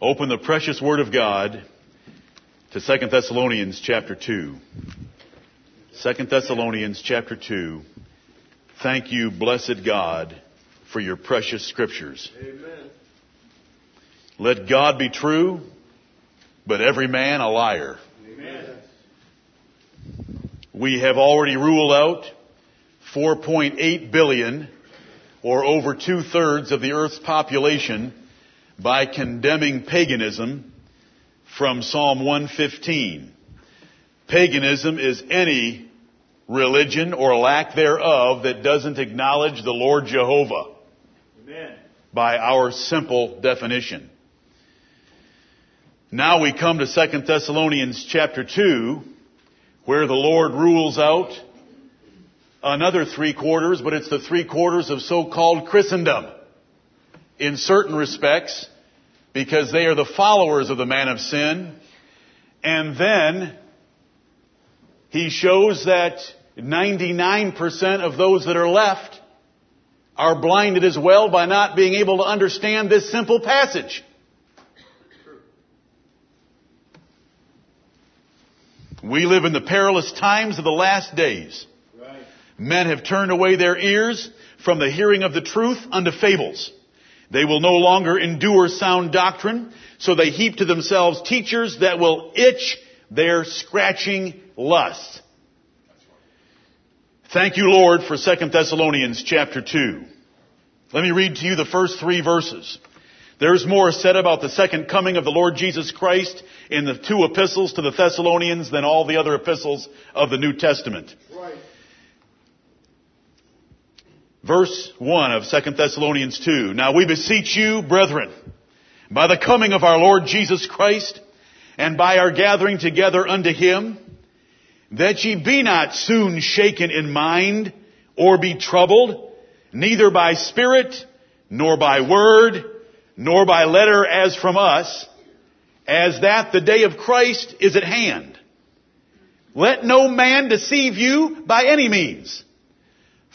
Open the precious Word of God to 2 Thessalonians chapter 2. 2 Thessalonians chapter 2. Thank you, blessed God, for your precious scriptures. Amen. Let God be true, but every man a liar. Amen. We have already ruled out 4.8 billion, or over two thirds of the earth's population, by condemning paganism from Psalm 115. Paganism is any religion or lack thereof that doesn't acknowledge the Lord Jehovah Amen. by our simple definition. Now we come to 2 Thessalonians chapter 2, where the Lord rules out another three quarters, but it's the three quarters of so-called Christendom. In certain respects, because they are the followers of the man of sin. And then, he shows that 99% of those that are left are blinded as well by not being able to understand this simple passage. We live in the perilous times of the last days. Right. Men have turned away their ears from the hearing of the truth unto fables. They will no longer endure sound doctrine, so they heap to themselves teachers that will itch their scratching lust. Thank you, Lord, for 2 Thessalonians chapter 2. Let me read to you the first three verses. There's more said about the second coming of the Lord Jesus Christ in the two epistles to the Thessalonians than all the other epistles of the New Testament. Right. Verse 1 of 2 Thessalonians 2. Now we beseech you, brethren, by the coming of our Lord Jesus Christ, and by our gathering together unto Him, that ye be not soon shaken in mind, or be troubled, neither by spirit, nor by word, nor by letter as from us, as that the day of Christ is at hand. Let no man deceive you by any means.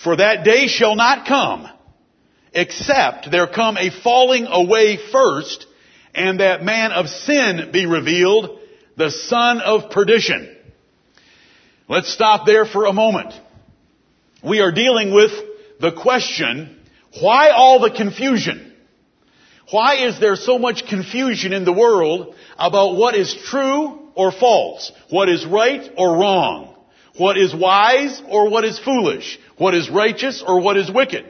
For that day shall not come, except there come a falling away first, and that man of sin be revealed, the son of perdition. Let's stop there for a moment. We are dealing with the question, why all the confusion? Why is there so much confusion in the world about what is true or false? What is right or wrong? What is wise or what is foolish? What is righteous or what is wicked?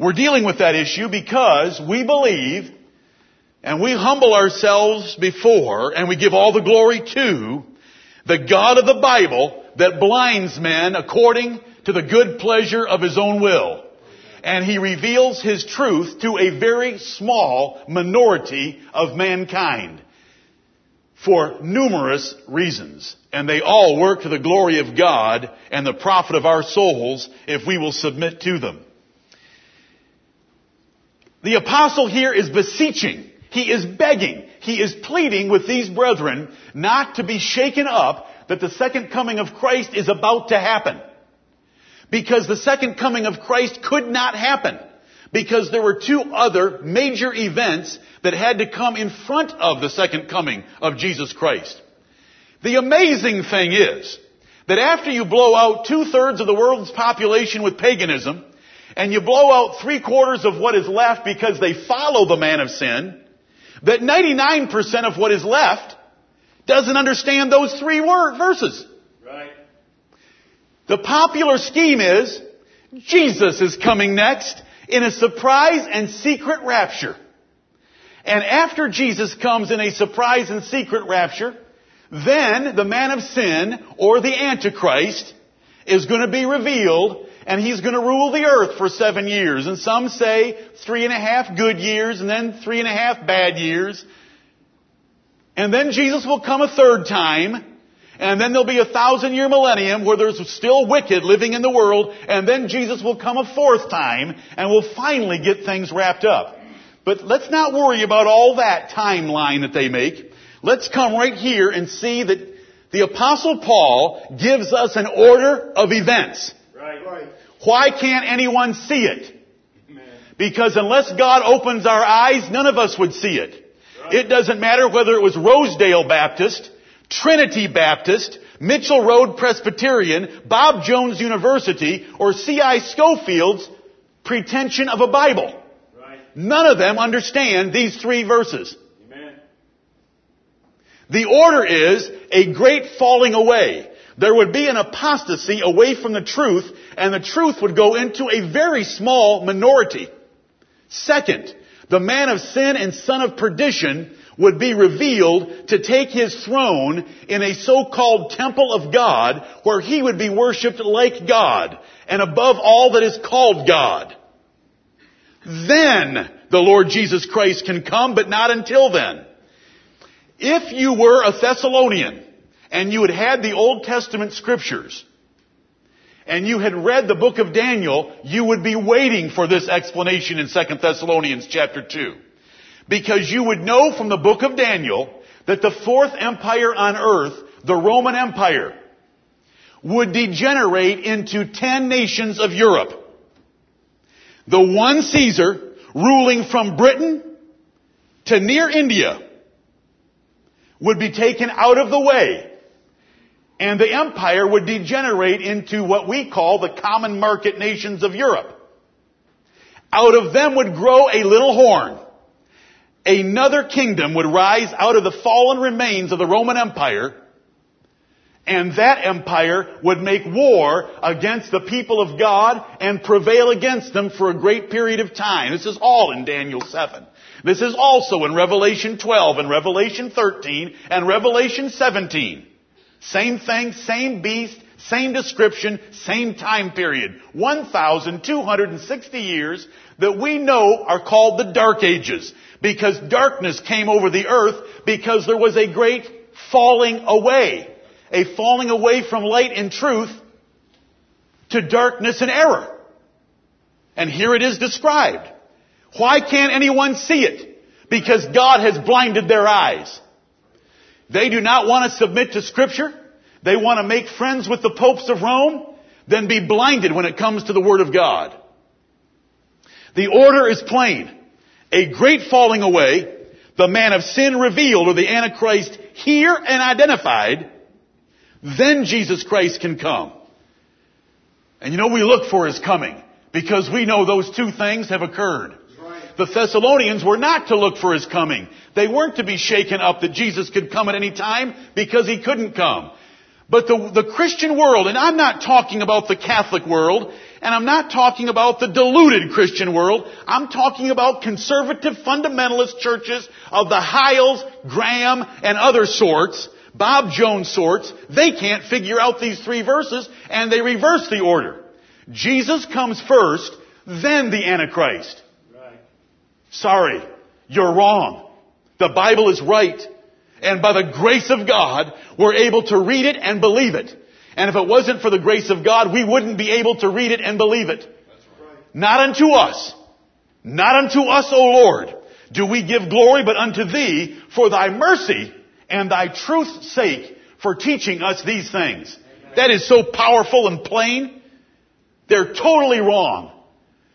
We're dealing with that issue because we believe and we humble ourselves before and we give all the glory to the God of the Bible that blinds men according to the good pleasure of His own will. And He reveals His truth to a very small minority of mankind for numerous reasons. And they all work to the glory of God and the profit of our souls if we will submit to them. The apostle here is beseeching. He is begging. He is pleading with these brethren not to be shaken up that the second coming of Christ is about to happen. Because the second coming of Christ could not happen. Because there were two other major events that had to come in front of the second coming of Jesus Christ. The amazing thing is that after you blow out two thirds of the world's population with paganism, and you blow out three quarters of what is left because they follow the man of sin, that 99% of what is left doesn't understand those three word verses. Right. The popular scheme is Jesus is coming next in a surprise and secret rapture. And after Jesus comes in a surprise and secret rapture, then the man of sin or the Antichrist is going to be revealed and he's going to rule the earth for seven years. And some say three and a half good years and then three and a half bad years. And then Jesus will come a third time. And then there'll be a thousand year millennium where there's still wicked living in the world. And then Jesus will come a fourth time and we'll finally get things wrapped up. But let's not worry about all that timeline that they make. Let's come right here and see that the apostle Paul gives us an order of events. Right. Right. Why can't anyone see it? Amen. Because unless God opens our eyes, none of us would see it. It doesn't matter whether it was Rosedale Baptist, Trinity Baptist, Mitchell Road Presbyterian, Bob Jones University, or C.I. Scofield's pretension of a Bible. Right. None of them understand these three verses. Amen. The order is a great falling away. There would be an apostasy away from the truth, and the truth would go into a very small minority. Second, the man of sin and son of perdition would be revealed to take his throne in a so-called temple of God where he would be worshipped like God and above all that is called God. Then the Lord Jesus Christ can come, but not until then. If you were a Thessalonian and you had had the Old Testament scriptures and you had read the book of Daniel, you would be waiting for this explanation in 2 Thessalonians chapter 2. Because you would know from the book of Daniel that the fourth empire on earth, the Roman Empire, would degenerate into ten nations of Europe. The one Caesar ruling from Britain to near India would be taken out of the way and the empire would degenerate into what we call the common market nations of Europe. Out of them would grow a little horn. Another kingdom would rise out of the fallen remains of the Roman Empire, and that empire would make war against the people of God and prevail against them for a great period of time. This is all in Daniel 7. This is also in Revelation 12 and Revelation 13 and Revelation 17. Same thing, same beast, same description, same time period. 1,260 years that we know are called the Dark Ages because darkness came over the earth because there was a great falling away. A falling away from light and truth to darkness and error. And here it is described. Why can't anyone see it? Because God has blinded their eyes. They do not want to submit to scripture. They want to make friends with the popes of Rome. Then be blinded when it comes to the Word of God. The order is plain. A great falling away, the man of sin revealed or the Antichrist here and identified, then Jesus Christ can come. And you know we look for his coming because we know those two things have occurred. The Thessalonians were not to look for his coming. They weren't to be shaken up that Jesus could come at any time because he couldn't come. But the, the Christian world, and I'm not talking about the Catholic world, and I'm not talking about the deluded Christian world, I'm talking about conservative fundamentalist churches of the Hyles, Graham, and other sorts, Bob Jones sorts, they can't figure out these three verses, and they reverse the order. Jesus comes first, then the Antichrist. Right. Sorry, you're wrong. The Bible is right. And by the grace of God, we're able to read it and believe it. And if it wasn't for the grace of God, we wouldn't be able to read it and believe it. Not unto us. Not unto us, O Lord, do we give glory, but unto thee for thy mercy and thy truth's sake for teaching us these things. That is so powerful and plain. They're totally wrong.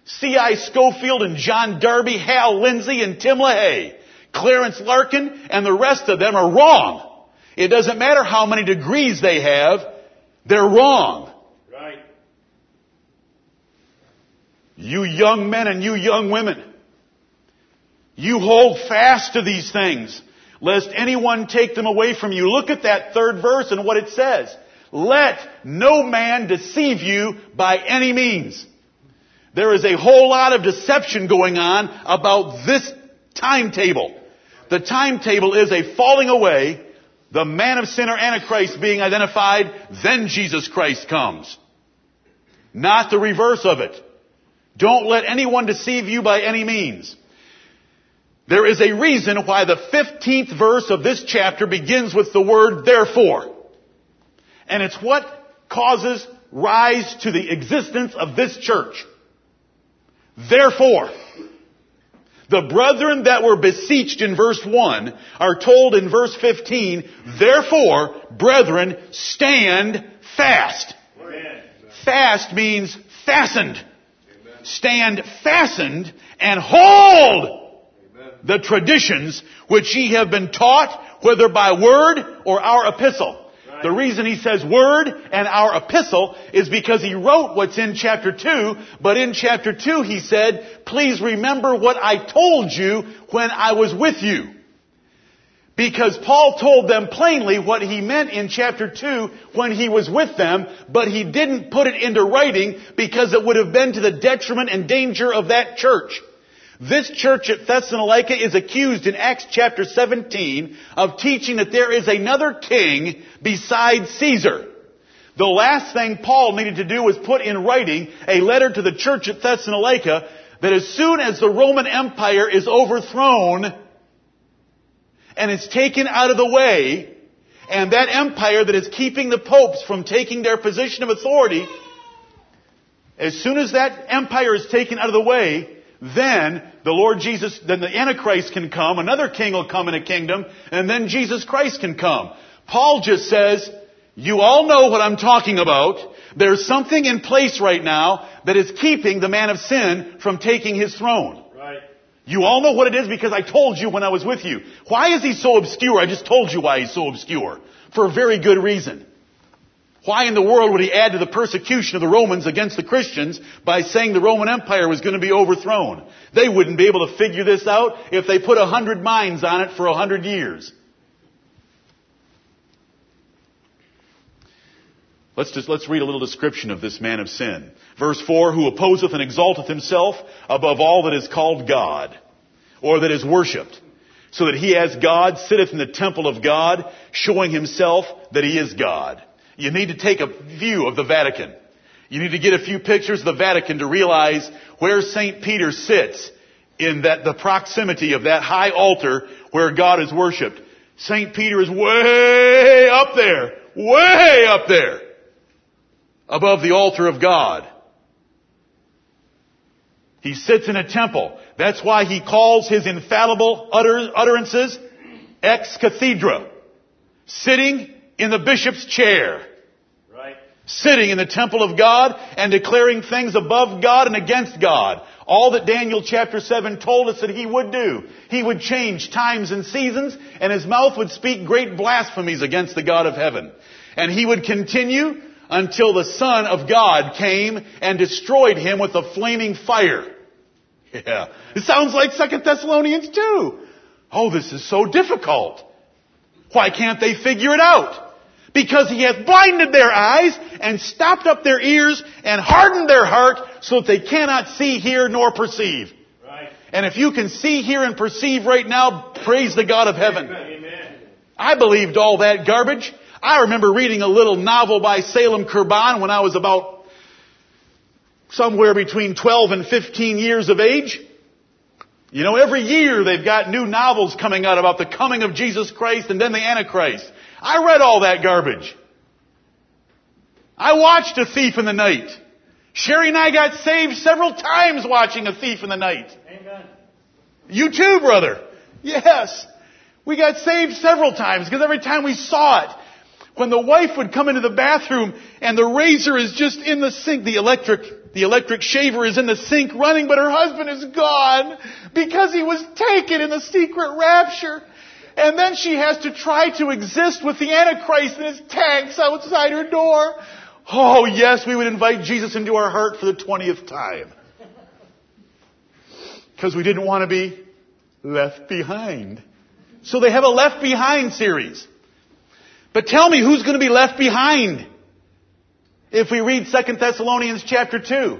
C.I. Scofield and John Darby, Hal Lindsey and Tim LaHaye, Clarence Larkin and the rest of them are wrong. It doesn't matter how many degrees they have, they're wrong. Right. You young men and you young women, you hold fast to these things, lest anyone take them away from you. Look at that third verse and what it says. Let no man deceive you by any means. There is a whole lot of deception going on about this timetable. The timetable is a falling away, the man of sin or Antichrist being identified, then Jesus Christ comes. Not the reverse of it. Don't let anyone deceive you by any means. There is a reason why the 15th verse of this chapter begins with the word therefore. And it's what causes rise to the existence of this church. Therefore, the brethren that were beseeched in verse 1 are told in verse 15, therefore, brethren, stand fast. Amen. Fast means fastened. Stand fastened and hold. Amen. the traditions which ye have been taught, whether by word or our epistle. The reason he says word and our epistle is because he wrote what's in chapter 2, but in chapter 2 he said, please remember what I told you when I was with you. Because Paul told them plainly what he meant in chapter 2 when he was with them, but he didn't put it into writing because it would have been to the detriment and danger of that church. This church at Thessalonica is accused in Acts chapter 17 of teaching that there is another king besides Caesar. The last thing Paul needed to do was put in writing a letter to the church at Thessalonica that as soon as the Roman Empire is overthrown and it's taken out of the way, and that empire that is keeping the popes from taking their position of authority, as soon as that empire is taken out of the way, then the Lord Jesus, then the Antichrist can come, another king will come in a kingdom, and then Jesus Christ can come. Paul just says, you all know what I'm talking about. There's something in place right now that is keeping the man of sin from taking his throne. Right. You all know what it is because I told you when I was with you. Why is he so obscure? I just told you why he's so obscure. For a very good reason. Why in the world would he add to the persecution of the Romans against the Christians by saying the Roman Empire was going to be overthrown? They wouldn't be able to figure this out if they put a hundred minds on it for a hundred years. Let's just, let's read a little description of this man of sin. Verse 4, who opposeth and exalteth himself above all that is called God, or that is worshipped, so that he as God sitteth in the temple of God, showing himself that he is God. You need to take a view of the Vatican. You need to get a few pictures of the Vatican to realize where St. Peter sits in that, the proximity of that high altar where God is worshiped. St. Peter is way up there, way up there, above the altar of God. He sits in a temple. That's why he calls his infallible utter, utterances ex cathedra. Sitting in the bishop's chair. Sitting in the temple of God and declaring things above God and against God. All that Daniel chapter 7 told us that he would do. He would change times and seasons and his mouth would speak great blasphemies against the God of heaven. And he would continue until the Son of God came and destroyed him with a flaming fire. Yeah. It sounds like 2 Thessalonians 2. Oh, this is so difficult. Why can't they figure it out? Because he hath blinded their eyes and stopped up their ears and hardened their heart so that they cannot see, hear, nor perceive. Right. And if you can see, hear, and perceive right now, praise the God of heaven. Amen. I believed all that garbage. I remember reading a little novel by Salem Kirban when I was about somewhere between 12 and 15 years of age. You know, every year they've got new novels coming out about the coming of Jesus Christ and then the Antichrist. I read all that garbage. I watched A Thief in the Night. Sherry and I got saved several times watching A Thief in the Night. Amen. You too, brother. Yes. We got saved several times because every time we saw it, when the wife would come into the bathroom and the razor is just in the sink, the electric, the electric shaver is in the sink running, but her husband is gone because he was taken in the secret rapture. And then she has to try to exist with the Antichrist in his tanks outside her door. Oh yes, we would invite Jesus into our heart for the 20th time. Because we didn't want to be left behind. So they have a left behind series. But tell me who's going to be left behind if we read 2 Thessalonians chapter 2.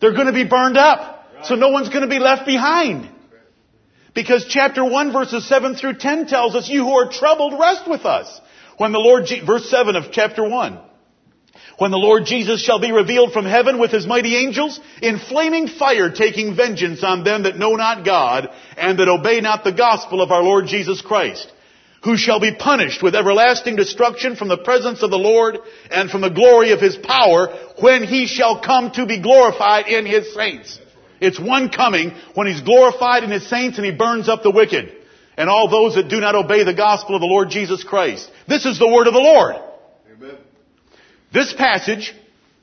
They're going to be burned up. So no one's going to be left behind. Because chapter 1 verses 7 through 10 tells us, you who are troubled, rest with us. When the Lord, Je- verse 7 of chapter 1. When the Lord Jesus shall be revealed from heaven with his mighty angels in flaming fire taking vengeance on them that know not God and that obey not the gospel of our Lord Jesus Christ who shall be punished with everlasting destruction from the presence of the Lord and from the glory of his power when he shall come to be glorified in his saints. It's one coming when he's glorified in his saints and he burns up the wicked and all those that do not obey the gospel of the Lord Jesus Christ. This is the word of the Lord. Amen. This passage,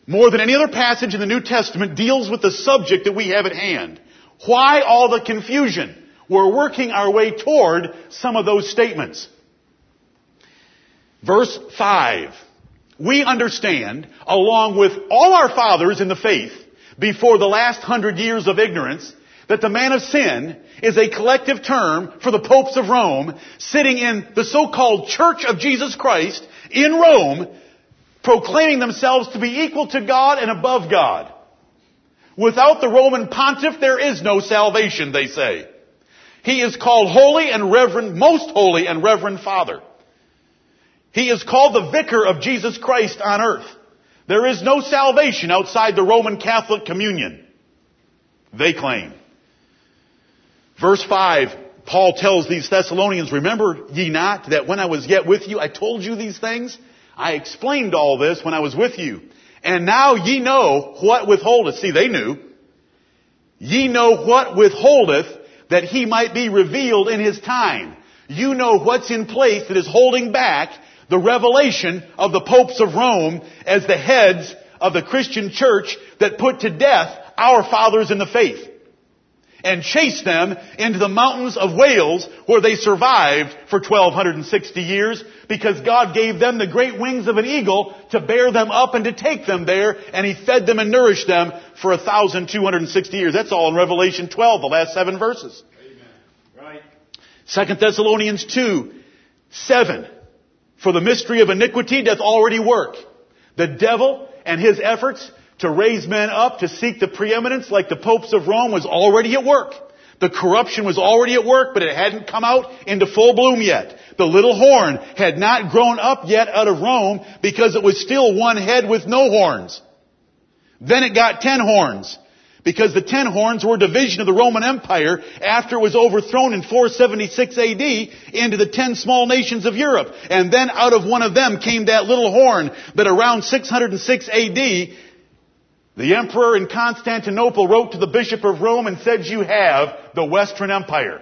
more than any other passage in the New Testament, deals with the subject that we have at hand. Why all the confusion? we're working our way toward some of those statements. Verse 5. We understand, along with all our fathers in the faith, before the last hundred years of ignorance, that the man of sin is a collective term for the popes of Rome sitting in the so-called Church of Jesus Christ in Rome, proclaiming themselves to be equal to God and above God. Without the Roman pontiff, there is no salvation, they say. He is called holy and reverend, most holy and reverend father. He is called the vicar of Jesus Christ on earth. There is no salvation outside the Roman Catholic communion. They claim. Verse 5, Paul tells these Thessalonians, remember ye not that when I was yet with you, I told you these things? I explained all this when I was with you. And now ye know what withholdeth. See, they knew. Ye know what withholdeth that he might be revealed in his time. You know what's in place that is holding back the revelation of the popes of Rome as the heads of the Christian church that put to death our fathers in the faith and chased them into the mountains of Wales where they survived for 1260 years because God gave them the great wings of an eagle to bear them up and to take them there and He fed them and nourished them for 1260 years. That's all in Revelation 12, the last seven verses. Amen. Right. Second Thessalonians 2, 7. For the mystery of iniquity doth already work. The devil and his efforts to raise men up to seek the preeminence like the popes of Rome was already at work. The corruption was already at work, but it hadn't come out into full bloom yet. The little horn had not grown up yet out of Rome because it was still one head with no horns. Then it got ten horns because the ten horns were a division of the Roman Empire after it was overthrown in 476 AD into the ten small nations of Europe. And then out of one of them came that little horn that around 606 AD the emperor in Constantinople wrote to the bishop of Rome and said, you have the Western Empire.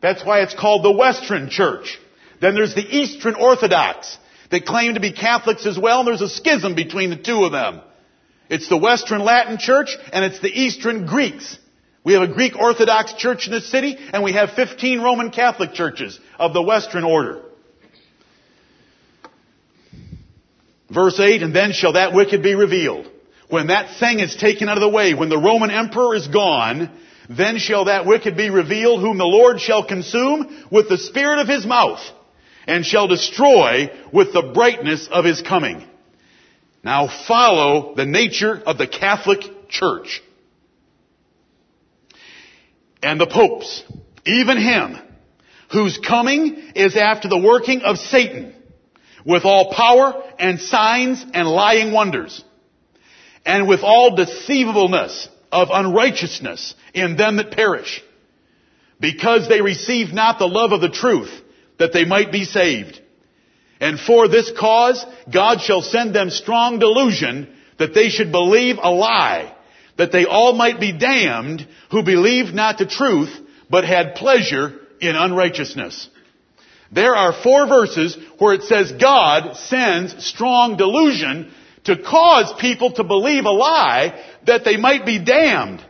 That's why it's called the Western Church. Then there's the Eastern Orthodox that claim to be Catholics as well, and there's a schism between the two of them. It's the Western Latin Church and it's the Eastern Greeks. We have a Greek Orthodox Church in the city, and we have 15 Roman Catholic churches of the Western order. Verse 8, and then shall that wicked be revealed when that thing is taken out of the way, when the Roman emperor is gone, then shall that wicked be revealed whom the Lord shall consume with the spirit of his mouth and shall destroy with the brightness of his coming. Now follow the nature of the Catholic Church and the popes, even him, whose coming is after the working of Satan with all power and signs and lying wonders and with all deceivableness of unrighteousness in them that perish, because they receive not the love of the truth, that they might be saved. And for this cause, God shall send them strong delusion, that they should believe a lie, that they all might be damned, who believed not the truth, but had pleasure in unrighteousness. There are four verses where it says God sends strong delusion to cause people to believe a lie that they might be damned.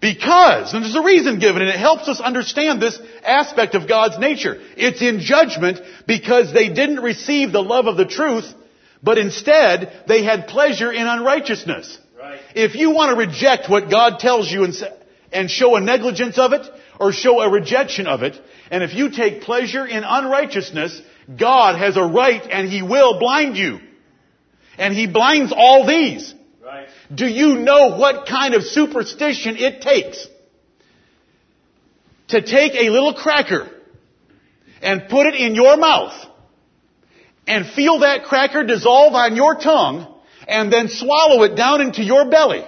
Because, and there's a reason given, and it helps us understand this aspect of God's nature. It's in judgment because they didn't receive the love of the truth, but instead they had pleasure in unrighteousness. Right. If you want to reject what God tells you and, and show a negligence of it, or show a rejection of it, and if you take pleasure in unrighteousness, God has a right and He will blind you. And he blinds all these. Do you know what kind of superstition it takes to take a little cracker and put it in your mouth and feel that cracker dissolve on your tongue and then swallow it down into your belly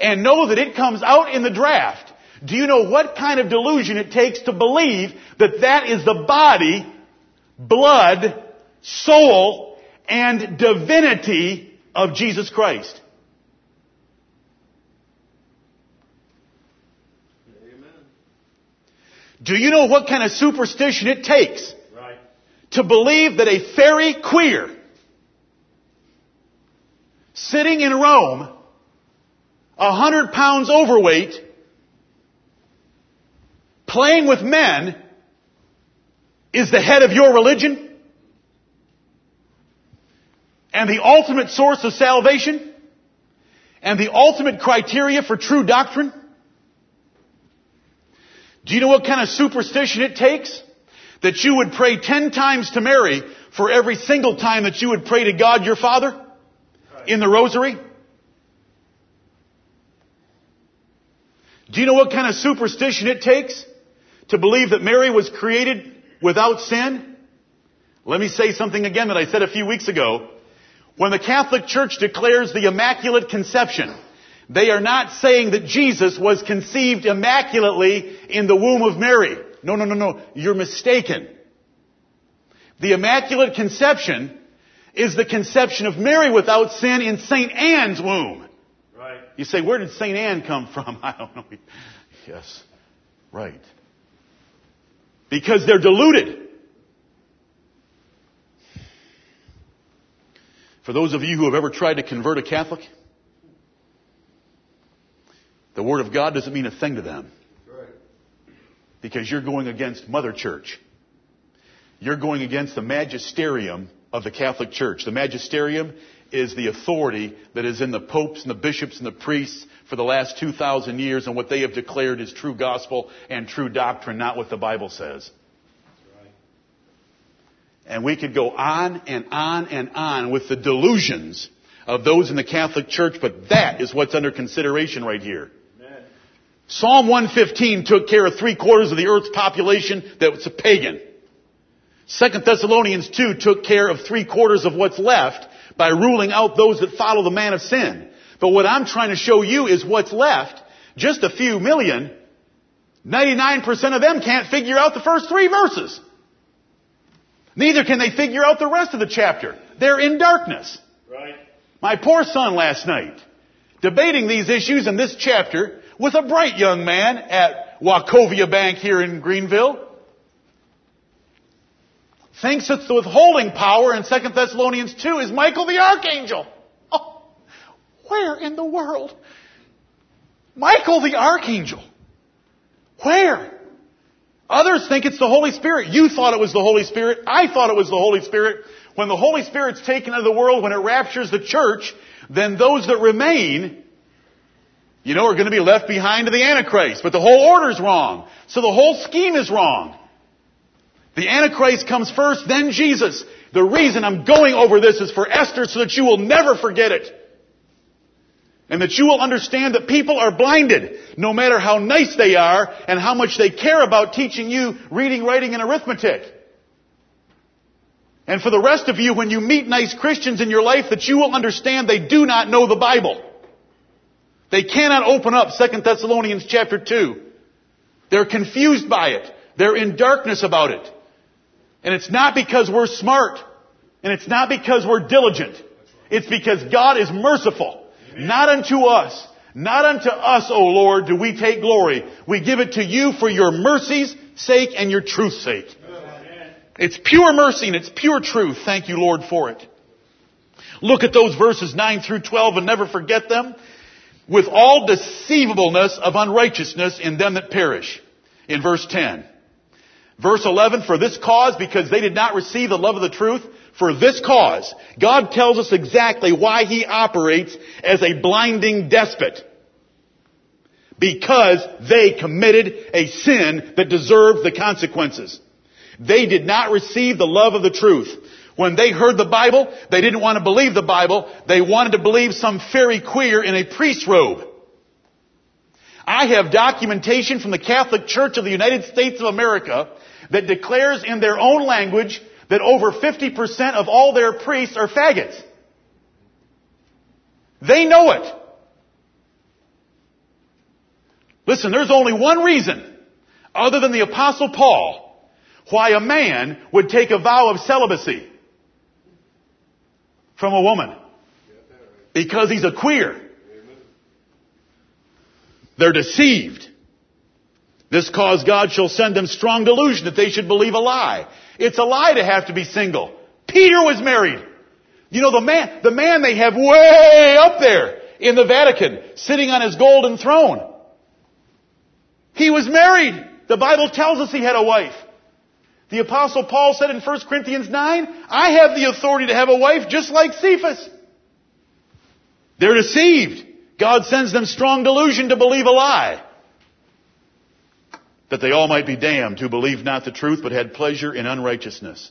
and know that it comes out in the draft? Do you know what kind of delusion it takes to believe that that is the body, blood, soul, and divinity of Jesus Christ. Do you know what kind of superstition it takes right. to believe that a fairy queer sitting in Rome, a hundred pounds overweight, playing with men is the head of your religion and the ultimate source of salvation and the ultimate criteria for true doctrine? Do you know what kind of superstition it takes? That you would pray ten times to Mary for every single time that you would pray to God your Father in the rosary? Do you know what kind of superstition it takes to believe that Mary was created without sin? Let me say something again that I said a few weeks ago. When the Catholic Church declares the Immaculate Conception, they are not saying that Jesus was conceived immaculately in the womb of Mary. No, no, no, no. You're mistaken. The Immaculate Conception is the conception of Mary without sin in St. Anne's womb. Right. You say, where did St. Anne come from? I don't know. Yes. Right. Because they're deluded. For those of you who have ever tried to convert a Catholic, the Word of God doesn't mean a thing to them. Right. Because you're going against Mother Church. You're going against the magisterium of the Catholic Church. The magisterium is the authority that is in the popes and the bishops and the priests for the last 2,000 years and what they have declared is true gospel and true doctrine, not what the Bible says. Right. And we could go on and on and on with the delusions of those in the Catholic Church, but that is what's under consideration right here. Psalm 115 took care of three quarters of the earth's population that was a pagan. Second Thessalonians 2 took care of three quarters of what's left by ruling out those that follow the man of sin. But what I'm trying to show you is what's left, just a few million, 99% of them can't figure out the first three verses. Neither can they figure out the rest of the chapter. They're in darkness. Right. My poor son last night, debating these issues in this chapter with a bright young man at Wachovia Bank here in Greenville, thinks that the withholding power in 2 Thessalonians 2 is Michael the Archangel. Oh, where in the world? Michael the Archangel. Where? Others think it's the Holy Spirit. You thought it was the Holy Spirit. I thought it was the Holy Spirit. When the Holy Spirit's taken out of the world, when it raptures the church, then those that remain, you know, are going to be left behind to the Antichrist. But the whole order is wrong. So the whole scheme is wrong. The Antichrist comes first, then Jesus. The reason I'm going over this is for Esther so that you will never forget it. And that you will understand that people are blinded, no matter how nice they are and how much they care about teaching you reading, writing, and arithmetic. And for the rest of you, when you meet nice Christians in your life, that you will understand they do not know the Bible. They cannot open up 2 Thessalonians chapter 2. They're confused by it. They're in darkness about it. And it's not because we're smart. And it's not because we're diligent. It's because God is merciful. Not unto us. Not unto us, O Lord, do we take glory. We give it to you for your mercy's sake and your truth's sake. Amen. It's pure mercy and it's pure truth. Thank you, Lord, for it. Look at those verses 9 through 12 and never forget them. With all deceivableness of unrighteousness in them that perish. In verse 10. Verse 11, for this cause, because they did not receive the love of the truth, for this cause, God tells us exactly why He operates as a blinding despot. Because they committed a sin that deserved the consequences. They did not receive the love of the truth. When they heard the Bible, they didn't want to believe the Bible. They wanted to believe some fairy queer in a priest's robe. I have documentation from the Catholic Church of the United States of America that declares in their own language that over 50% of all their priests are faggots. They know it. Listen, there's only one reason, other than the apostle Paul, why a man would take a vow of celibacy from a woman. Because he's a queer. They're deceived. This cause God shall send them strong delusion that they should believe a lie. It's a lie to have to be single. Peter was married. You know, the man, the man they have way up there in the Vatican, sitting on his golden throne. He was married The Bible tells us he had a wife. The apostle Paul said in 1 Corinthians 9, I have the authority to have a wife just like Cephas. They're deceived. God sends them strong delusion to believe a lie. That they all might be damned who believed not the truth but had pleasure in unrighteousness.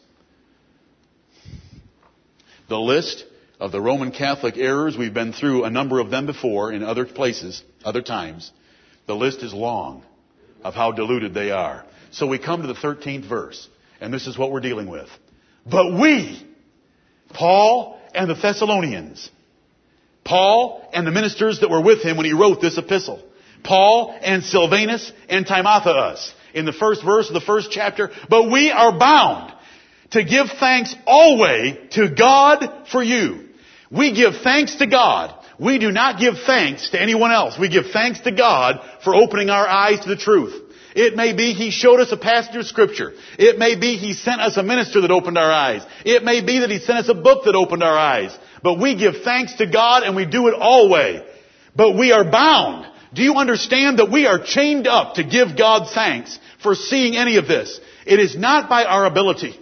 The list of the Roman Catholic errors, we've been through a number of them before in other places, other times. The list is long of how deluded they are. So we come to the 13th verse, and this is what we're dealing with. But we, Paul and the Thessalonians, Paul and the ministers that were with him when he wrote this epistle, Paul and Silvanus and Timotheus, in the first verse of the first chapter, but we are bound to give thanks always to God for you. We give thanks to God. We do not give thanks to anyone else. We give thanks to God for opening our eyes to the truth. It may be He showed us a passage of Scripture. It may be He sent us a minister that opened our eyes. It may be that He sent us a book that opened our eyes. But we give thanks to God and we do it always. But we are bound. Do you understand that we are chained up to give God thanks for seeing any of this? It is not by our ability.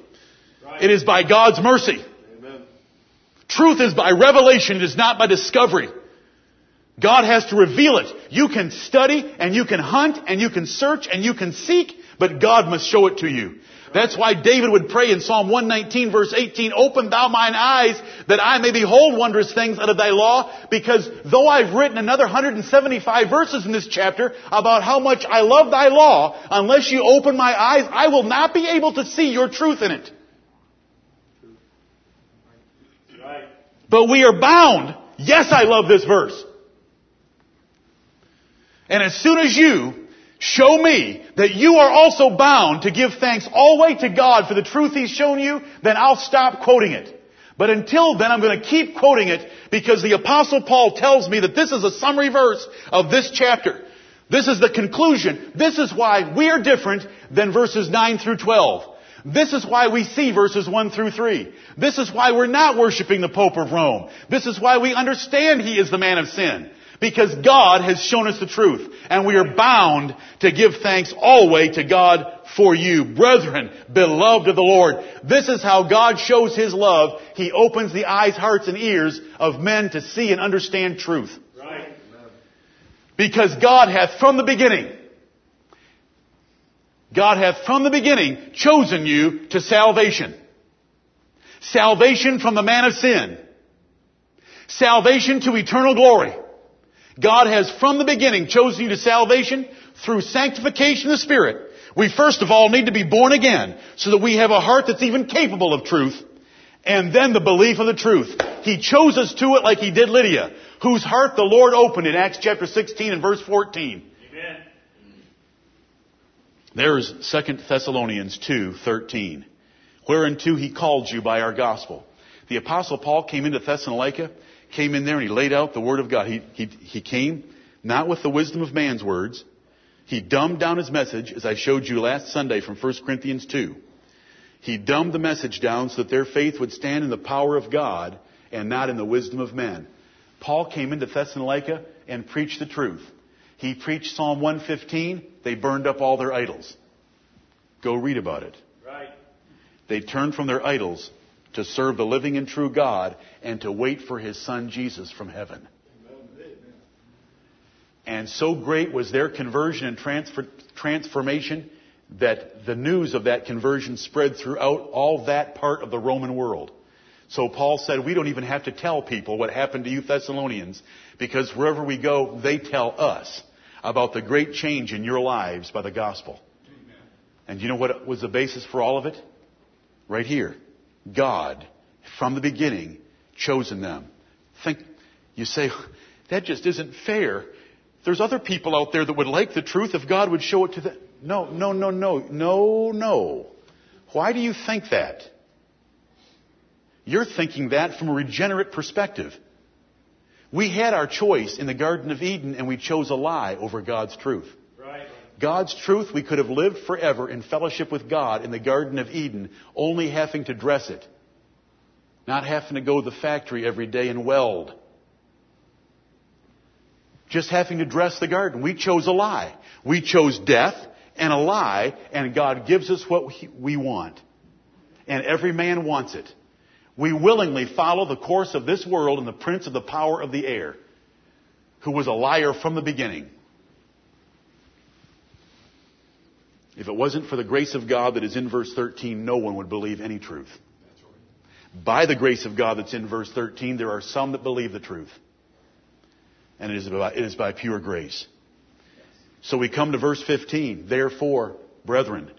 It is by God's mercy. Amen. Truth is by revelation. It is not by discovery. God has to reveal it. You can study and you can hunt and you can search and you can seek, but God must show it to you. That's why David would pray in Psalm 119 verse 18, Open thou mine eyes that I may behold wondrous things out of thy law, because though I've written another 175 verses in this chapter about how much I love thy law, unless you open my eyes, I will not be able to see your truth in it. But we are bound. Yes, I love this verse. And as soon as you show me that you are also bound to give thanks always to God for the truth He's shown you, then I'll stop quoting it. But until then, I'm going to keep quoting it because the apostle Paul tells me that this is a summary verse of this chapter. This is the conclusion. This is why we are different than verses 9 through 12. This is why we see verses 1 through 3. This is why we're not worshiping the Pope of Rome. This is why we understand he is the man of sin. Because God has shown us the truth. And we are bound to give thanks always to God for you. Brethren, beloved of the Lord, this is how God shows His love. He opens the eyes, hearts, and ears of men to see and understand truth. Right. Because God hath from the beginning, God hath from the beginning chosen you to salvation. Salvation from the man of sin. Salvation to eternal glory. God has from the beginning chosen you to salvation through sanctification of the Spirit. We first of all need to be born again so that we have a heart that's even capable of truth. And then the belief of the truth. He chose us to it like he did Lydia, whose heart the Lord opened in Acts chapter 16 and verse 14. Amen. There's 2 Thessalonians 2:13, whereunto he called you by our gospel. The apostle Paul came into Thessalonica, came in there and he laid out the word of God. He, he, he came not with the wisdom of man's words. He dumbed down his message, as I showed you last Sunday from 1 Corinthians 2. He dumbed the message down so that their faith would stand in the power of God and not in the wisdom of men. Paul came into Thessalonica and preached the truth. He preached Psalm 115. They burned up all their idols. Go read about it. Right. They turned from their idols to serve the living and true God and to wait for his son Jesus from heaven. And so great was their conversion and transfer, transformation that the news of that conversion spread throughout all that part of the Roman world. So Paul said, we don't even have to tell people what happened to you Thessalonians because wherever we go, they tell us about the great change in your lives by the gospel. And you know what was the basis for all of it? Right here. God, from the beginning, chosen them. Think, you say, that just isn't fair. There's other people out there that would like the truth if God would show it to them. No, no, no, no, no, no. Why do you think that? You're thinking that from a regenerate perspective. We had our choice in the Garden of Eden and we chose a lie over God's truth. God's truth, we could have lived forever in fellowship with God in the Garden of Eden, only having to dress it. Not having to go to the factory every day and weld. Just having to dress the garden. We chose a lie. We chose death and a lie, and God gives us what we want. And every man wants it. We willingly follow the course of this world and the prince of the power of the air, who was a liar from the beginning. If it wasn't for the grace of God that is in verse 13, no one would believe any truth. By the grace of God that's in verse 13, there are some that believe the truth. And it is, by, it is by pure grace. So we come to verse 15. Therefore, brethren,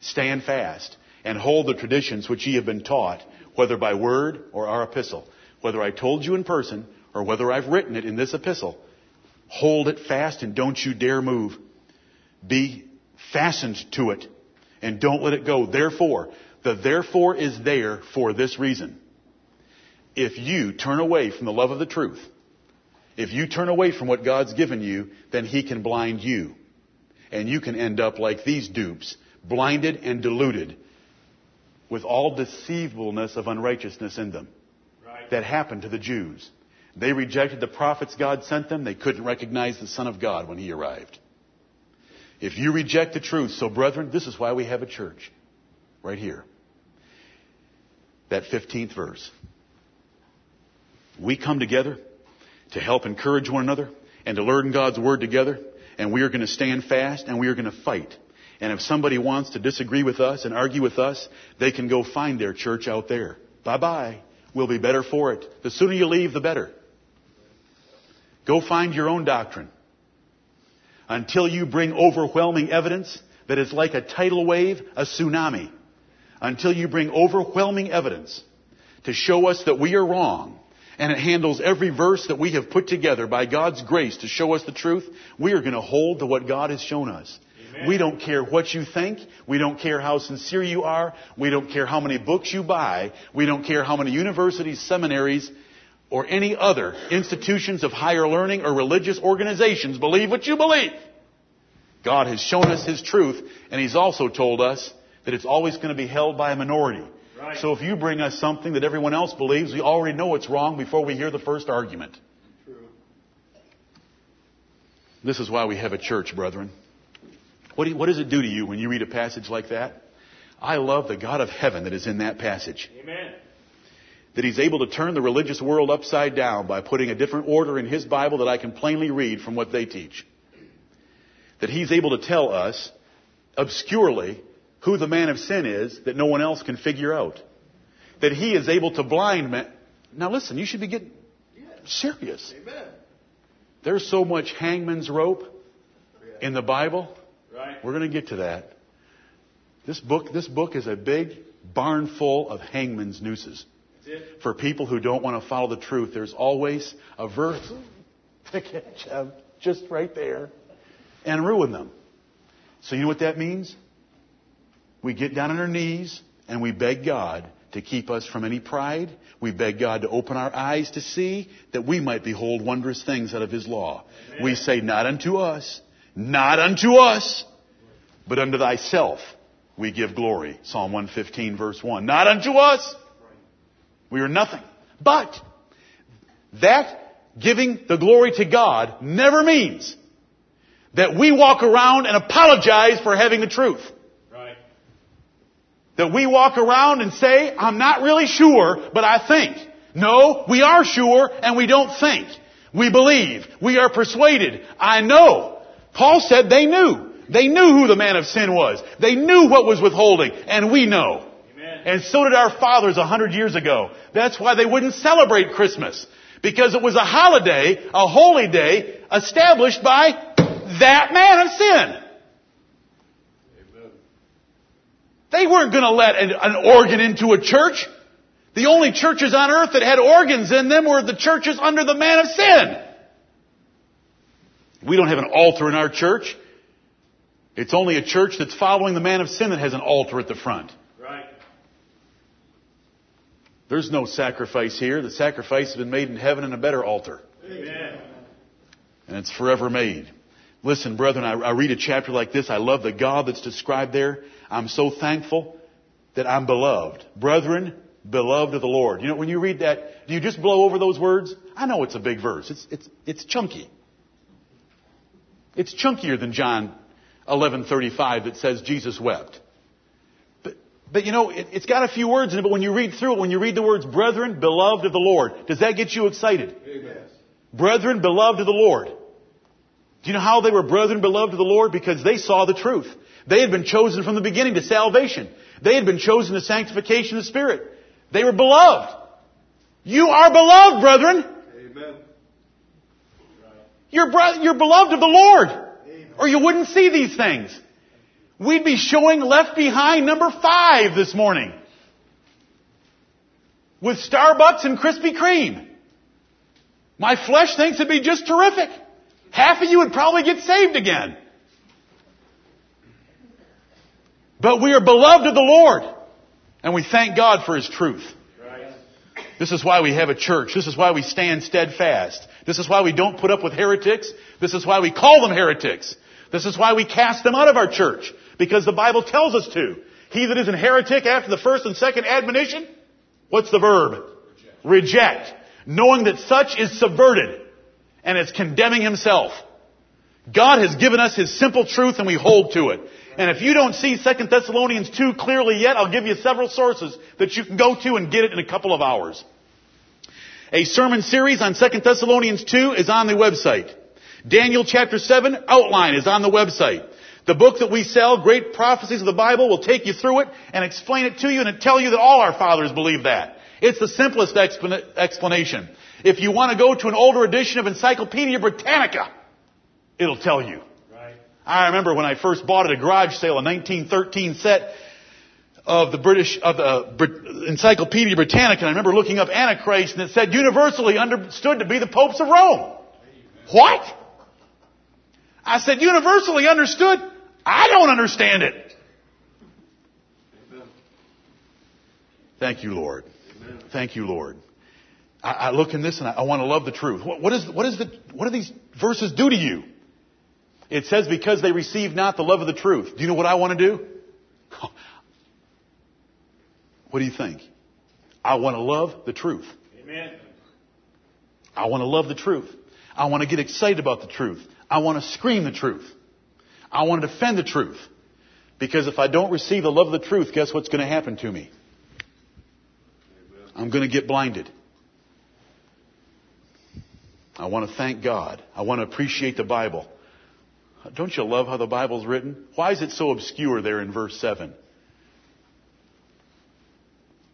stand fast and hold the traditions which ye have been taught, whether by word or our epistle. Whether I told you in person or whether I've written it in this epistle, hold it fast and don't you dare move. Be fastened to it and don't let it go. Therefore, the therefore is there for this reason. If you turn away from the love of the truth, if you turn away from what God's given you, then He can blind you. And you can end up like these dupes, blinded and deluded with all deceivableness of unrighteousness in them. Right. That happened to the Jews. They rejected the prophets God sent them. They couldn't recognize the Son of God when He arrived. If you reject the truth, so brethren, this is why we have a church. Right here that 15th verse. We come together to help encourage one another and to learn God's Word together, and we are going to stand fast and we are going to fight. And if somebody wants to disagree with us and argue with us, they can go find their church out there. Bye bye. We'll be better for it. The sooner you leave, the better. Go find your own doctrine. Until you bring overwhelming evidence that is like a tidal wave, a tsunami until you bring overwhelming evidence to show us that we are wrong. And it handles every verse that we have put together by God's grace to show us the truth. We are going to hold to what God has shown us. Amen. We don't care what you think. We don't care how sincere you are. We don't care how many books you buy. We don't care how many universities, seminaries, or any other institutions of higher learning or religious organizations believe what you believe. God has shown us His truth, and He's also told us that it's always going to be held by a minority. Right. So if you bring us something that everyone else believes, we already know it's wrong before we hear the first argument. True. This is why we have a church, brethren. What, do you, what does it do to you when you read a passage like that? I love the God of heaven that is in that passage. Amen. That He's able to turn the religious world upside down by putting a different order in His Bible that I can plainly read from what they teach. That He's able to tell us obscurely who the man of sin is that no one else can figure out. That he is able to blind men. Now listen, you should be getting serious. Amen. There's so much hangman's rope in the Bible. Right. We're going to get to that. This book, this book is a big barn full of hangman's nooses. For people who don't want to follow the truth, there's always a verse to catch them just right there and ruin them. So you know what that means? We get down on our knees and we beg God to keep us from any pride. We beg God to open our eyes to see that we might behold wondrous things out of His law. Amen. We say, not unto us, not unto us, but unto thyself we give glory. Psalm 115 verse 1. Not unto us. We are nothing. But that giving the glory to God never means that we walk around and apologize for having the truth. Right. That we walk around and say, I'm not really sure, but I think. No, we are sure and we don't think. We believe. We are persuaded. I know. Paul said they knew. They knew who the man of sin was. They knew what was withholding, and we know. And so did our fathers a hundred years ago. That's why they wouldn't celebrate Christmas. Because it was a holiday, a holy day, established by that man of sin. They weren't going to let an, an organ into a church. The only churches on earth that had organs in them were the churches under the man of sin. We don't have an altar in our church. It's only a church that's following the man of sin that has an altar at the front. There's no sacrifice here. The sacrifice has been made in heaven in a better altar. Amen. And it's forever made. Listen, brethren, I, I read a chapter like this. I love the God that's described there. I'm so thankful that I'm beloved. Brethren, beloved of the Lord. You know, when you read that, do you just blow over those words? I know it's a big verse. It's, it's, it's chunky. It's chunkier than John 1135 that says Jesus wept. But, you know, it, it's got a few words in it, but when you read through it, when you read the words brethren, beloved of the Lord, does that get you excited? Amen. Brethren, beloved of the Lord. Do you know how they were brethren, beloved of the Lord? Because they saw the truth. They had been chosen from the beginning to salvation. They had been chosen to sanctification of the Spirit. They were beloved. You are beloved, brethren. Amen. You're, bro- you're beloved of the Lord. Or you wouldn't see these things. We'd be showing Left Behind number five this morning. With Starbucks and Krispy Kreme. My flesh thinks it'd be just terrific. Half of you would probably get saved again. But we are beloved of the Lord. And we thank God for His truth. This is why we have a church. This is why we stand steadfast. This is why we don't put up with heretics. This is why we call them heretics. This is why we cast them out of our church. Because the Bible tells us to. He that is an heretic after the first and second admonition, what's the verb? Reject. Knowing that such is subverted and is condemning himself. God has given us His simple truth and we hold to it. And if you don't see 2 Thessalonians 2 clearly yet, I'll give you several sources that you can go to and get it in a couple of hours. A sermon series on 2 Thessalonians 2 is on the website. Daniel chapter 7 outline is on the website. The book that we sell, Great Prophecies of the Bible, will take you through it and explain it to you and tell you that all our fathers believed that. It's the simplest explan- explanation. If you want to go to an older edition of Encyclopedia Britannica, it'll tell you. Right. I remember when I first bought at a garage sale a 1913 set of the British of the Encyclopedia Britannica, and I remember looking up Antichrist, and it said universally understood to be the popes of Rome. What? I said universally understood. I don't understand it. Amen. Thank you, Lord. Amen. Thank you, Lord. I, I look in this and I, I want to love the truth. What, what is what is the what do these verses do to you? It says because they receive not the love of the truth. Do you know what I want to do? What do you think? I want to love the truth. Amen. I want to love the truth. I want to get excited about the truth. I want to scream the truth. I want to defend the truth. Because if I don't receive the love of the truth, guess what's going to happen to me? I'm going to get blinded. I want to thank God. I want to appreciate the Bible. Don't you love how the Bible's written? Why is it so obscure there in verse 7?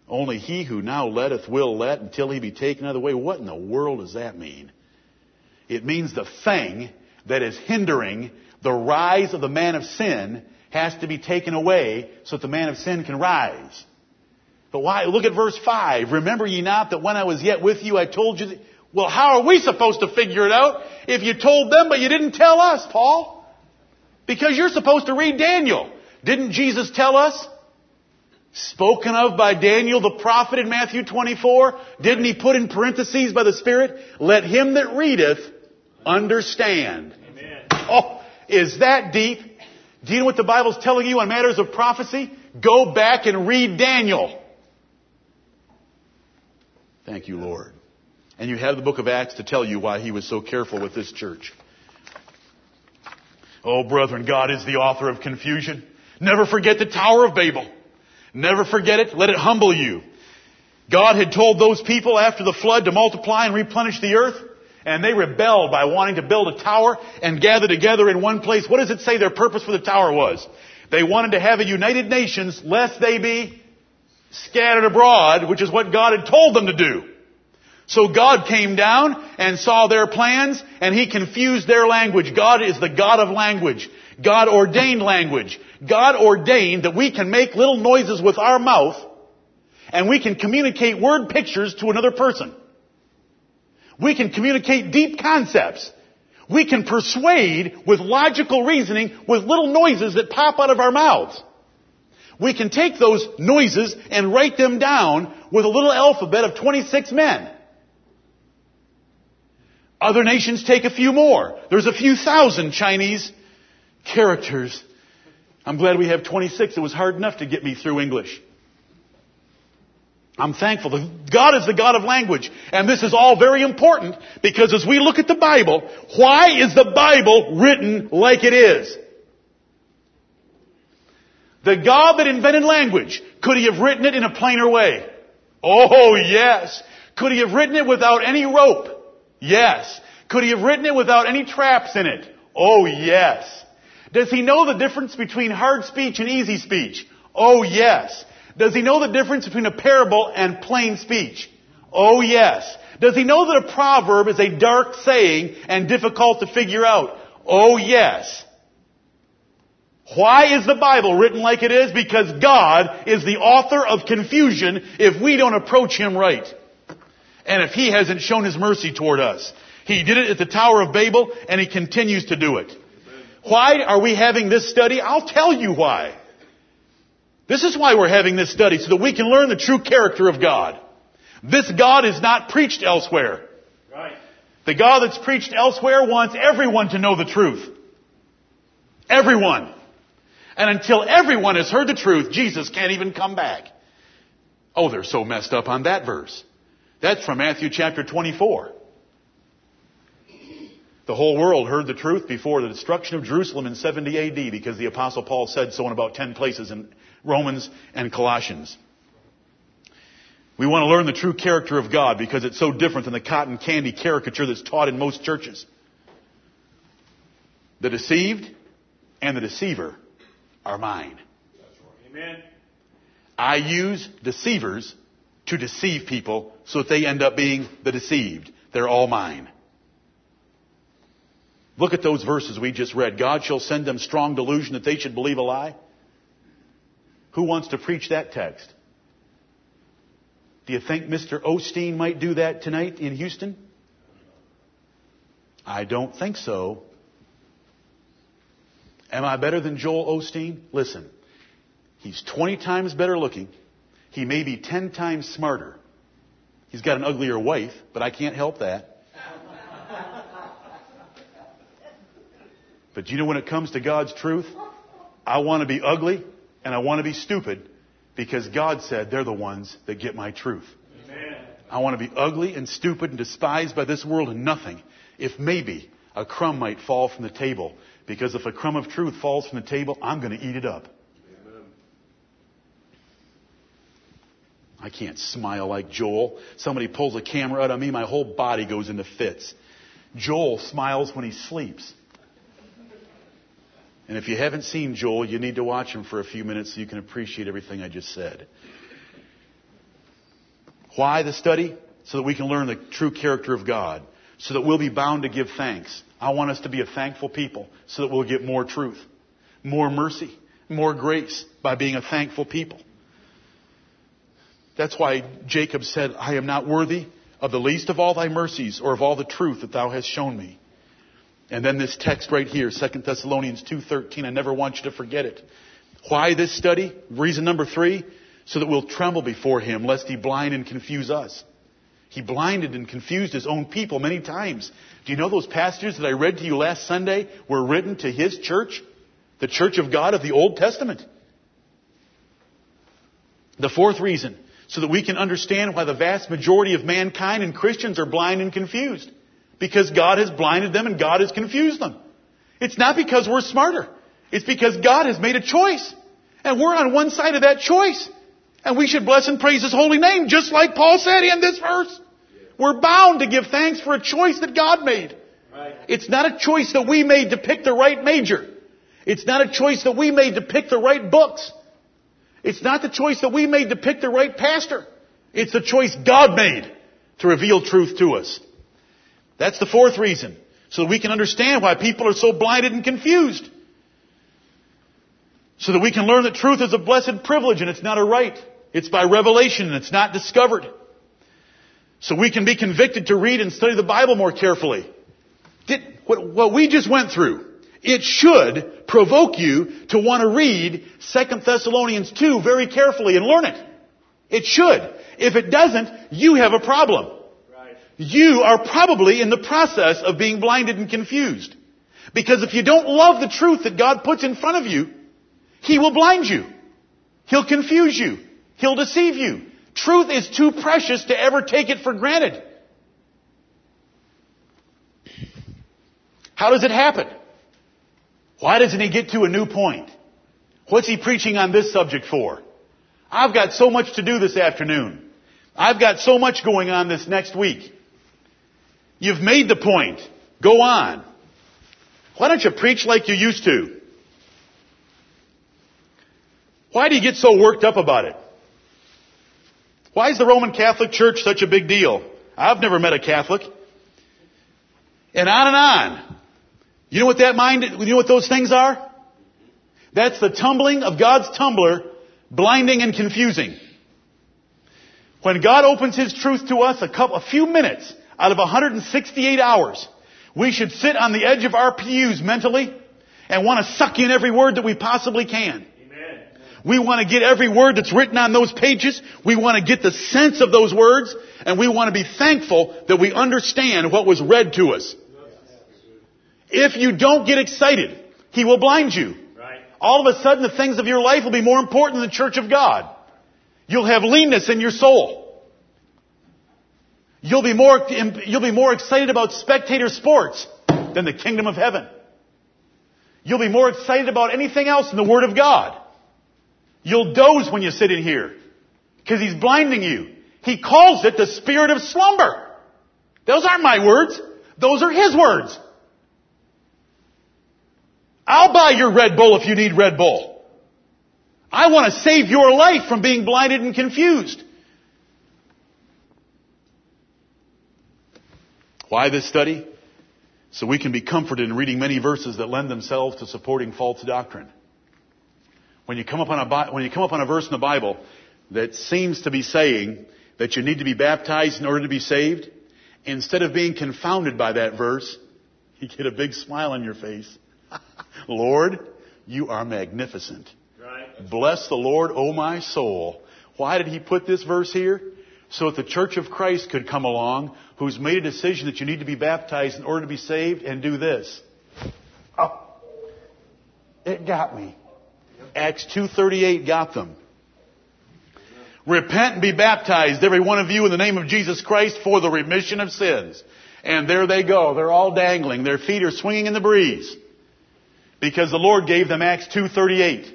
Only he who now letteth will let until he be taken out of the way. What in the world does that mean? It means the thing that is hindering the rise of the man of sin has to be taken away so that the man of sin can rise. But why? Look at verse 5. Remember ye not that when I was yet with you I told you that, well, how are we supposed to figure it out if you told them but you didn't tell us, Paul? Because you're supposed to read Daniel. Didn't Jesus tell us? Spoken of by Daniel the prophet in Matthew 24? Didn't he put in parentheses by the Spirit? Let him that readeth understand. Amen. Oh, is that deep? Do you know what the Bible's telling you on matters of prophecy? Go back and read Daniel. Thank you, Lord. And you have the book of Acts to tell you why he was so careful with this church. Oh, brethren, God is the author of confusion. Never forget the Tower of Babel. Never forget it. Let it humble you. God had told those people after the flood to multiply and replenish the earth, and they rebelled by wanting to build a tower and gather together in one place. What does it say their purpose for the tower was? They wanted to have a united nations lest they be scattered abroad, which is what God had told them to do. So God came down and saw their plans and He confused their language. God is the God of language. God ordained language. God ordained that we can make little noises with our mouth and we can communicate word pictures to another person. We can communicate deep concepts. We can persuade with logical reasoning with little noises that pop out of our mouths. We can take those noises and write them down with a little alphabet of 26 men. Other nations take a few more. There's a few thousand Chinese characters. I'm glad we have 26. It was hard enough to get me through English. I'm thankful. God is the God of language. And this is all very important because as we look at the Bible, why is the Bible written like it is? The God that invented language, could he have written it in a plainer way? Oh yes. Could he have written it without any rope? Yes. Could he have written it without any traps in it? Oh yes. Does he know the difference between hard speech and easy speech? Oh yes. Does he know the difference between a parable and plain speech? Oh yes. Does he know that a proverb is a dark saying and difficult to figure out? Oh yes. Why is the Bible written like it is? Because God is the author of confusion if we don't approach Him right. And if He hasn't shown His mercy toward us. He did it at the Tower of Babel and He continues to do it. Why are we having this study? I'll tell you why. This is why we're having this study, so that we can learn the true character of God. This God is not preached elsewhere. Right. The God that's preached elsewhere wants everyone to know the truth. Everyone. And until everyone has heard the truth, Jesus can't even come back. Oh, they're so messed up on that verse. That's from Matthew chapter 24. The whole world heard the truth before the destruction of Jerusalem in 70 AD because the apostle Paul said so in about 10 places in Romans and Colossians. We want to learn the true character of God because it's so different than the cotton candy caricature that's taught in most churches. The deceived and the deceiver are mine. Amen. I use deceivers to deceive people so that they end up being the deceived. They're all mine. Look at those verses we just read. God shall send them strong delusion that they should believe a lie. Who wants to preach that text? Do you think Mr. Osteen might do that tonight in Houston? I don't think so. Am I better than Joel Osteen? Listen, he's 20 times better looking. He may be 10 times smarter. He's got an uglier wife, but I can't help that. But you know when it comes to God's truth, I want to be ugly and I want to be stupid because God said they're the ones that get my truth. Amen. I want to be ugly and stupid and despised by this world and nothing if maybe a crumb might fall from the table. Because if a crumb of truth falls from the table, I'm going to eat it up. I can't smile like Joel. Somebody pulls a camera out on me, my whole body goes into fits. Joel smiles when he sleeps. And if you haven't seen Joel, you need to watch him for a few minutes so you can appreciate everything I just said. Why the study? So that we can learn the true character of God. So that we'll be bound to give thanks. I want us to be a thankful people so that we'll get more truth, more mercy, more grace by being a thankful people. That's why Jacob said, I am not worthy of the least of all thy mercies or of all the truth that thou hast shown me. And then this text right here, 2 Thessalonians 2.13, I never want you to forget it. Why this study? Reason number three, so that we'll tremble before him lest he blind and confuse us. He blinded and confused his own people many times. Do you know those passages that I read to you last Sunday were written to his church? The church of God of the Old Testament. The fourth reason, so that we can understand why the vast majority of mankind and Christians are blind and confused. Because God has blinded them and God has confused them. It's not because we're smarter. It's because God has made a choice. And we're on one side of that choice. And we should bless and praise His holy name, just like Paul said in this verse. We're bound to give thanks for a choice that God made. Right. It's not a choice that we made to pick the right major. It's not a choice that we made to pick the right books. It's not the choice that we made to pick the right pastor. It's the choice God made to reveal truth to us. That's the fourth reason. So that we can understand why people are so blinded and confused. So that we can learn that truth is a blessed privilege and it's not a right. It's by revelation and it's not discovered. So we can be convicted to read and study the Bible more carefully. Did, what, what we just went through, it should provoke you to want to read 2 Thessalonians 2 very carefully and learn it. It should. If it doesn't, you have a problem. You are probably in the process of being blinded and confused. Because if you don't love the truth that God puts in front of you, He will blind you. He'll confuse you. He'll deceive you. Truth is too precious to ever take it for granted. How does it happen? Why doesn't he get to a new point? What's he preaching on this subject for? I've got so much to do this afternoon. I've got so much going on this next week. You've made the point. Go on. Why don't you preach like you used to? Why do you get so worked up about it? Why is the Roman Catholic Church such a big deal? I've never met a Catholic. And on and on. You know what that mind, you know what those things are? That's the tumbling of God's tumbler, blinding and confusing. When God opens His truth to us a couple, a few minutes out of 168 hours, we should sit on the edge of our pews mentally and want to suck in every word that we possibly can. Amen. We want to get every word that's written on those pages. We want to get the sense of those words and we want to be thankful that we understand what was read to us. If you don't get excited, He will blind you. Right. All of a sudden the things of your life will be more important than the church of God. You'll have leanness in your soul. You'll be more, you'll be more excited about spectator sports than the kingdom of heaven. You'll be more excited about anything else than the Word of God. You'll doze when you sit in here. Because He's blinding you. He calls it the spirit of slumber. Those aren't my words. Those are His words. I'll buy your Red Bull if you need Red Bull. I want to save your life from being blinded and confused. Why this study? So we can be comforted in reading many verses that lend themselves to supporting false doctrine. When you come up on a, when you come up on a verse in the Bible that seems to be saying that you need to be baptized in order to be saved, instead of being confounded by that verse, you get a big smile on your face. Lord, you are magnificent. Right. Bless the Lord, O my soul. Why did he put this verse here? So that the Church of Christ could come along, who's made a decision that you need to be baptized in order to be saved, and do this. Oh, it got me. Acts 2.38 got them. Repent and be baptized, every one of you, in the name of Jesus Christ for the remission of sins. And there they go. They're all dangling. Their feet are swinging in the breeze. Because the Lord gave them Acts 2.38.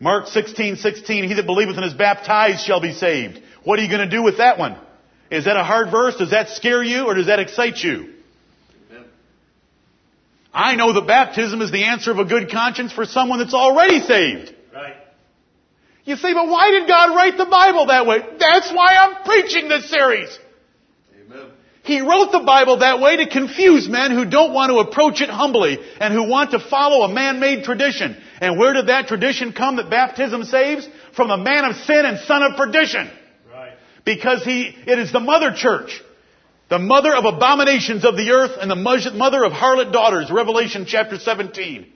Mark 16:16, he that believeth and is baptized shall be saved. What are you going to do with that one? Is that a hard verse? Does that scare you or does that excite you? Amen. I know that baptism is the answer of a good conscience for someone that's already saved. Right. You say, but why did God write the Bible that way? That's why I'm preaching this series. Amen. He wrote the Bible that way to confuse men who don't want to approach it humbly and who want to follow a man-made tradition. And where did that tradition come that baptism saves? From the man of sin and son of perdition. Because he, it is the mother church. The mother of abominations of the earth and the mother of harlot daughters, Revelation chapter 17.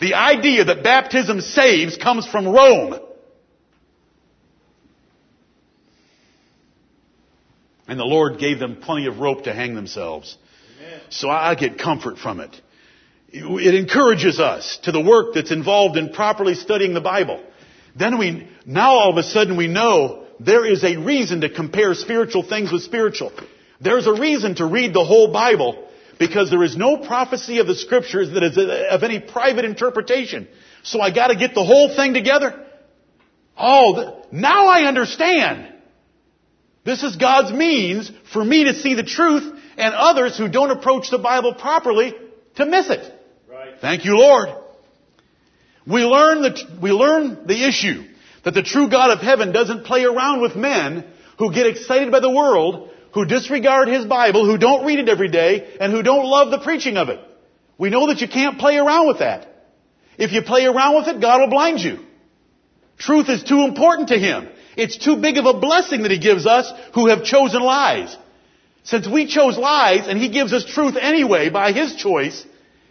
The idea that baptism saves comes from Rome. And the Lord gave them plenty of rope to hang themselves. Amen. So I get comfort from it. It encourages us to the work that's involved in properly studying the Bible. Then we, now all of a sudden we know there is a reason to compare spiritual things with spiritual. There's a reason to read the whole Bible because there is no prophecy of the scriptures that is uh, of any private interpretation. So I gotta get the whole thing together. Oh, now I understand. This is God's means for me to see the truth and others who don't approach the Bible properly to miss it. Right. Thank you, Lord. We learn the, we learn the issue that the true God of heaven doesn't play around with men who get excited by the world, who disregard His Bible, who don't read it every day, and who don't love the preaching of it. We know that you can't play around with that. If you play around with it, God will blind you. Truth is too important to Him. It's too big of a blessing that He gives us who have chosen lies. Since we chose lies and He gives us truth anyway by His choice,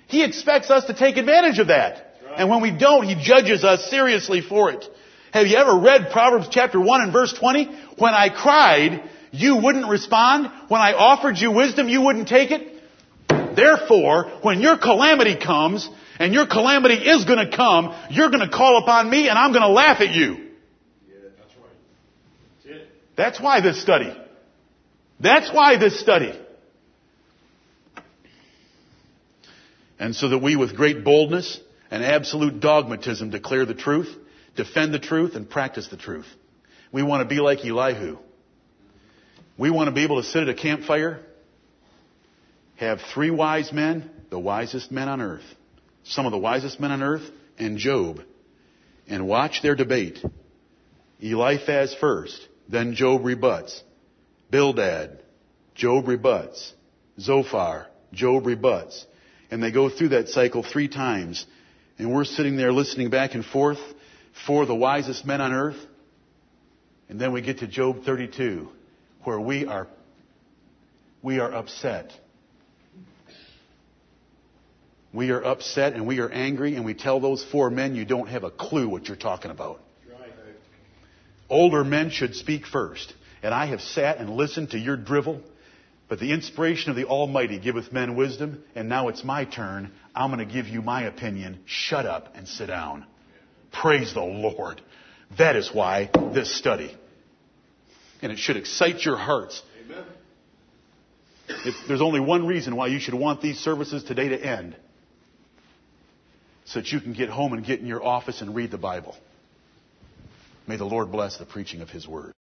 He expects us to take advantage of that. Right. And when we don't, He judges us seriously for it. Have you ever read Proverbs chapter 1 and verse 20? When I cried, you wouldn't respond. When I offered you wisdom, you wouldn't take it. Therefore, when your calamity comes, and your calamity is going to come, you're going to call upon me and I'm going to laugh at you. Yeah, that's right. That's. That's why this study. That's why this study. And so that we with great boldness and absolute dogmatism, declare the truth, defend the truth, and practice the truth. We want to be like Elihu. We want to be able to sit at a campfire, have three wise men, the wisest men on earth, some of the wisest men on earth, and Job, and watch their debate. Eliphaz first, then Job rebuts. Bildad, Job rebuts. Zophar, Job rebuts. And they go through that cycle three times. And we're sitting there listening back and forth for the wisest men on earth. And then we get to Job 32, where we are, we are upset. We are upset and we are angry and we tell those four men you don't have a clue what you're talking about. Older men should speak first. And I have sat and listened to your drivel, but the inspiration of the Almighty giveth men wisdom, and now it's my turn. I'm going to give you my opinion. Shut up and sit down. Praise the Lord. That is why this study. And it should excite your hearts. Amen. If there's only one reason why you should want these services today to end. So that you can get home and get in your office and read the Bible. May the Lord bless the preaching of His Word.